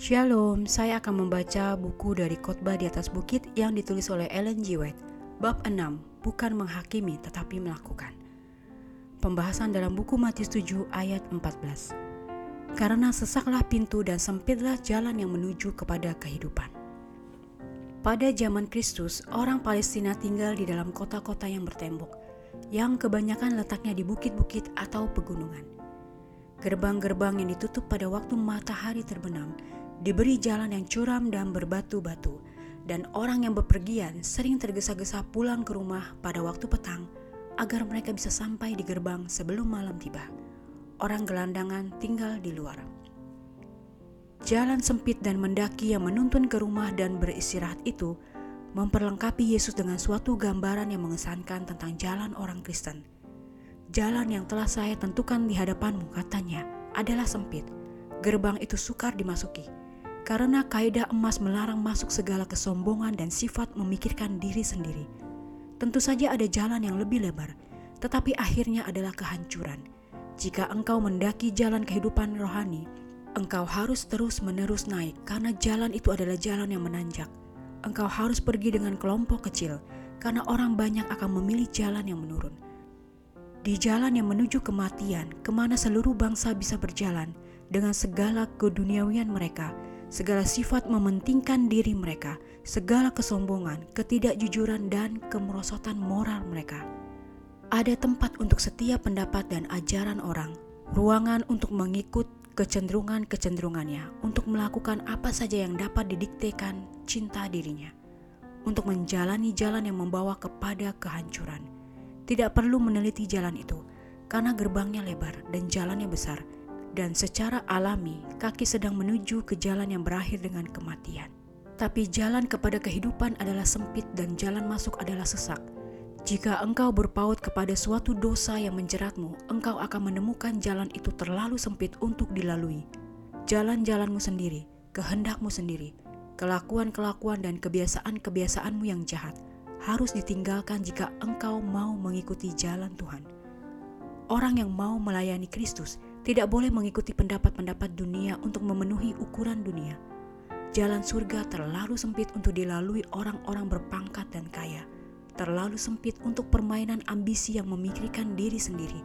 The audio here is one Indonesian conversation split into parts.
Shalom, saya akan membaca buku dari Khotbah di atas Bukit yang ditulis oleh Ellen G. White. Bab 6, bukan menghakimi tetapi melakukan. Pembahasan dalam buku Matius 7 ayat 14. Karena sesaklah pintu dan sempitlah jalan yang menuju kepada kehidupan. Pada zaman Kristus, orang Palestina tinggal di dalam kota-kota yang bertembok, yang kebanyakan letaknya di bukit-bukit atau pegunungan. Gerbang-gerbang yang ditutup pada waktu matahari terbenam diberi jalan yang curam dan berbatu-batu, dan orang yang bepergian sering tergesa-gesa pulang ke rumah pada waktu petang agar mereka bisa sampai di gerbang sebelum malam tiba. Orang gelandangan tinggal di luar. Jalan sempit dan mendaki yang menuntun ke rumah dan beristirahat itu memperlengkapi Yesus dengan suatu gambaran yang mengesankan tentang jalan orang Kristen. Jalan yang telah saya tentukan di hadapanmu, katanya, adalah sempit. Gerbang itu sukar dimasuki karena kaidah emas melarang masuk segala kesombongan dan sifat memikirkan diri sendiri. Tentu saja ada jalan yang lebih lebar, tetapi akhirnya adalah kehancuran. Jika engkau mendaki jalan kehidupan rohani, engkau harus terus-menerus naik karena jalan itu adalah jalan yang menanjak. Engkau harus pergi dengan kelompok kecil karena orang banyak akan memilih jalan yang menurun. Di jalan yang menuju kematian, ke mana seluruh bangsa bisa berjalan dengan segala keduniawian mereka, segala sifat mementingkan diri mereka, segala kesombongan, ketidakjujuran, dan kemerosotan moral mereka. Ada tempat untuk setiap pendapat dan ajaran orang, ruangan untuk mengikut kecenderungan-kecenderungannya, untuk melakukan apa saja yang dapat didiktekan cinta dirinya, untuk menjalani jalan yang membawa kepada kehancuran. Tidak perlu meneliti jalan itu, karena gerbangnya lebar dan jalannya besar, dan secara alami kaki sedang menuju ke jalan yang berakhir dengan kematian. Tapi jalan kepada kehidupan adalah sempit dan jalan masuk adalah sesak. Jika engkau berpaut kepada suatu dosa yang menjeratmu, engkau akan menemukan jalan itu terlalu sempit untuk dilalui. Jalan-jalanmu sendiri, kehendakmu sendiri, kelakuan-kelakuan dan kebiasaan-kebiasaanmu yang jahat harus ditinggalkan jika engkau mau mengikuti jalan Tuhan. Orang yang mau melayani Kristus tidak boleh mengikuti pendapat-pendapat dunia untuk memenuhi ukuran dunia. Jalan surga terlalu sempit untuk dilalui orang-orang berpangkat dan kaya, terlalu sempit untuk permainan ambisi yang memikirkan diri sendiri,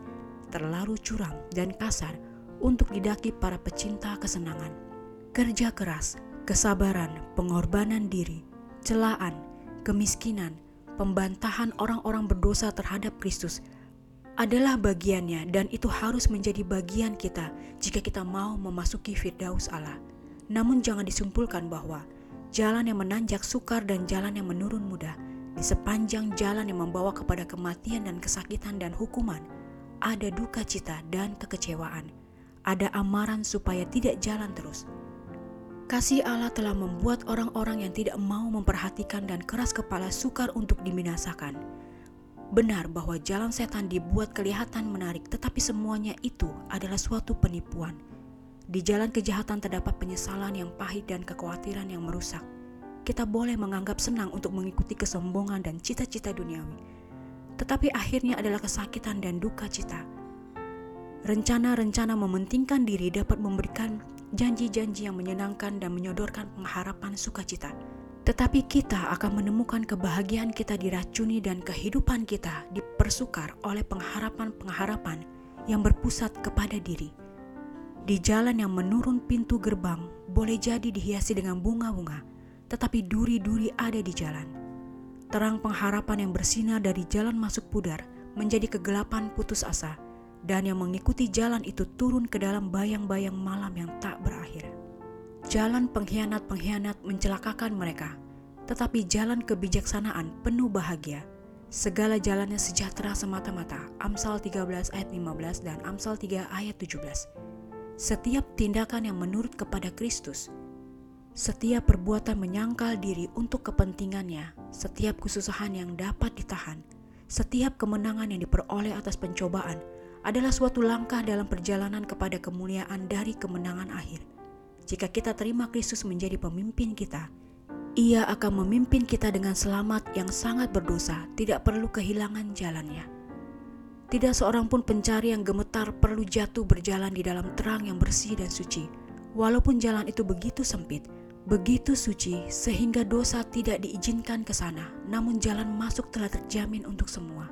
terlalu curam dan kasar untuk didaki para pecinta kesenangan. Kerja keras, kesabaran, pengorbanan diri, celaan, kemiskinan, pembantahan orang-orang berdosa terhadap Kristus adalah bagiannya dan itu harus menjadi bagian kita jika kita mau memasuki Firdaus Allah. Namun jangan disimpulkan bahwa jalan yang menanjak sukar dan jalan yang menurun mudah di sepanjang jalan yang membawa kepada kematian dan kesakitan dan hukuman ada duka cita dan kekecewaan. Ada amaran supaya tidak jalan terus. Kasih Allah telah membuat orang-orang yang tidak mau memperhatikan dan keras kepala sukar untuk diminasakan Benar bahwa jalan setan dibuat kelihatan menarik, tetapi semuanya itu adalah suatu penipuan. Di jalan kejahatan terdapat penyesalan yang pahit dan kekhawatiran yang merusak. Kita boleh menganggap senang untuk mengikuti kesombongan dan cita-cita duniawi, tetapi akhirnya adalah kesakitan dan duka cita. Rencana-rencana mementingkan diri dapat memberikan janji-janji yang menyenangkan dan menyodorkan pengharapan sukacita. Tetapi kita akan menemukan kebahagiaan kita diracuni dan kehidupan kita dipersukar oleh pengharapan-pengharapan yang berpusat kepada diri. Di jalan yang menurun pintu gerbang boleh jadi dihiasi dengan bunga-bunga, tetapi duri-duri ada di jalan. Terang pengharapan yang bersinar dari jalan masuk pudar menjadi kegelapan putus asa, dan yang mengikuti jalan itu turun ke dalam bayang-bayang malam yang tak berakhir. Jalan pengkhianat-pengkhianat mencelakakan mereka, tetapi jalan kebijaksanaan penuh bahagia. Segala jalannya sejahtera semata-mata. Amsal 13 ayat 15 dan Amsal 3 ayat 17. Setiap tindakan yang menurut kepada Kristus, setiap perbuatan menyangkal diri untuk kepentingannya, setiap kesusahan yang dapat ditahan, setiap kemenangan yang diperoleh atas pencobaan adalah suatu langkah dalam perjalanan kepada kemuliaan dari kemenangan akhir. Jika kita terima Kristus menjadi pemimpin kita, Ia akan memimpin kita dengan selamat yang sangat berdosa, tidak perlu kehilangan jalannya. Tidak seorang pun pencari yang gemetar perlu jatuh berjalan di dalam terang yang bersih dan suci. Walaupun jalan itu begitu sempit, begitu suci sehingga dosa tidak diizinkan ke sana, namun jalan masuk telah terjamin untuk semua.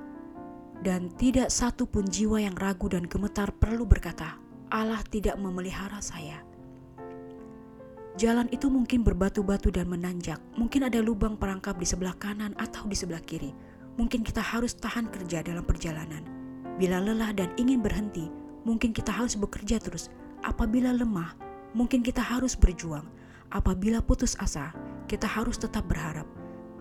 Dan tidak satu pun jiwa yang ragu dan gemetar perlu berkata, Allah tidak memelihara saya. Jalan itu mungkin berbatu-batu dan menanjak, mungkin ada lubang perangkap di sebelah kanan atau di sebelah kiri. Mungkin kita harus tahan kerja dalam perjalanan. Bila lelah dan ingin berhenti, mungkin kita harus bekerja terus. Apabila lemah, mungkin kita harus berjuang. Apabila putus asa, kita harus tetap berharap.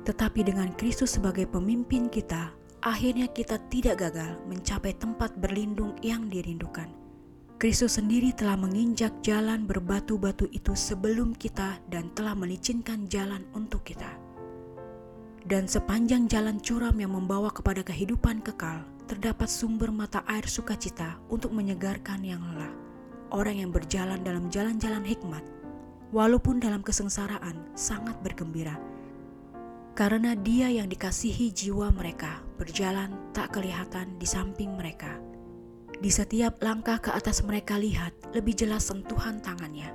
Tetapi dengan Kristus sebagai pemimpin kita, akhirnya kita tidak gagal mencapai tempat berlindung yang dirindukan. Kristus sendiri telah menginjak jalan berbatu-batu itu sebelum kita dan telah melicinkan jalan untuk kita. Dan sepanjang jalan curam yang membawa kepada kehidupan kekal, terdapat sumber mata air sukacita untuk menyegarkan yang lelah orang yang berjalan dalam jalan-jalan hikmat, walaupun dalam kesengsaraan, sangat bergembira. Karena dia yang dikasihi jiwa mereka berjalan tak kelihatan di samping mereka. Di setiap langkah ke atas mereka lihat lebih jelas sentuhan tangannya.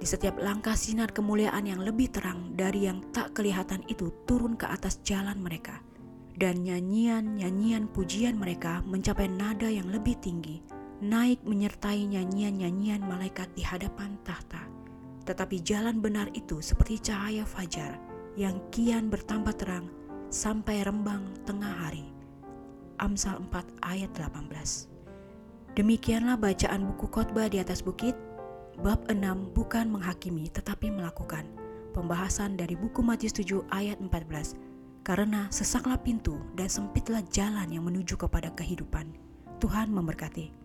Di setiap langkah sinar kemuliaan yang lebih terang dari yang tak kelihatan itu turun ke atas jalan mereka. Dan nyanyian-nyanyian pujian mereka mencapai nada yang lebih tinggi naik menyertai nyanyian-nyanyian malaikat di hadapan tahta. Tetapi jalan benar itu seperti cahaya fajar yang kian bertambah terang sampai rembang tengah hari. Amsal 4 ayat 18 Demikianlah bacaan buku khotbah di atas bukit, bab 6 bukan menghakimi tetapi melakukan. Pembahasan dari buku Matius 7 ayat 14. Karena sesaklah pintu dan sempitlah jalan yang menuju kepada kehidupan. Tuhan memberkati.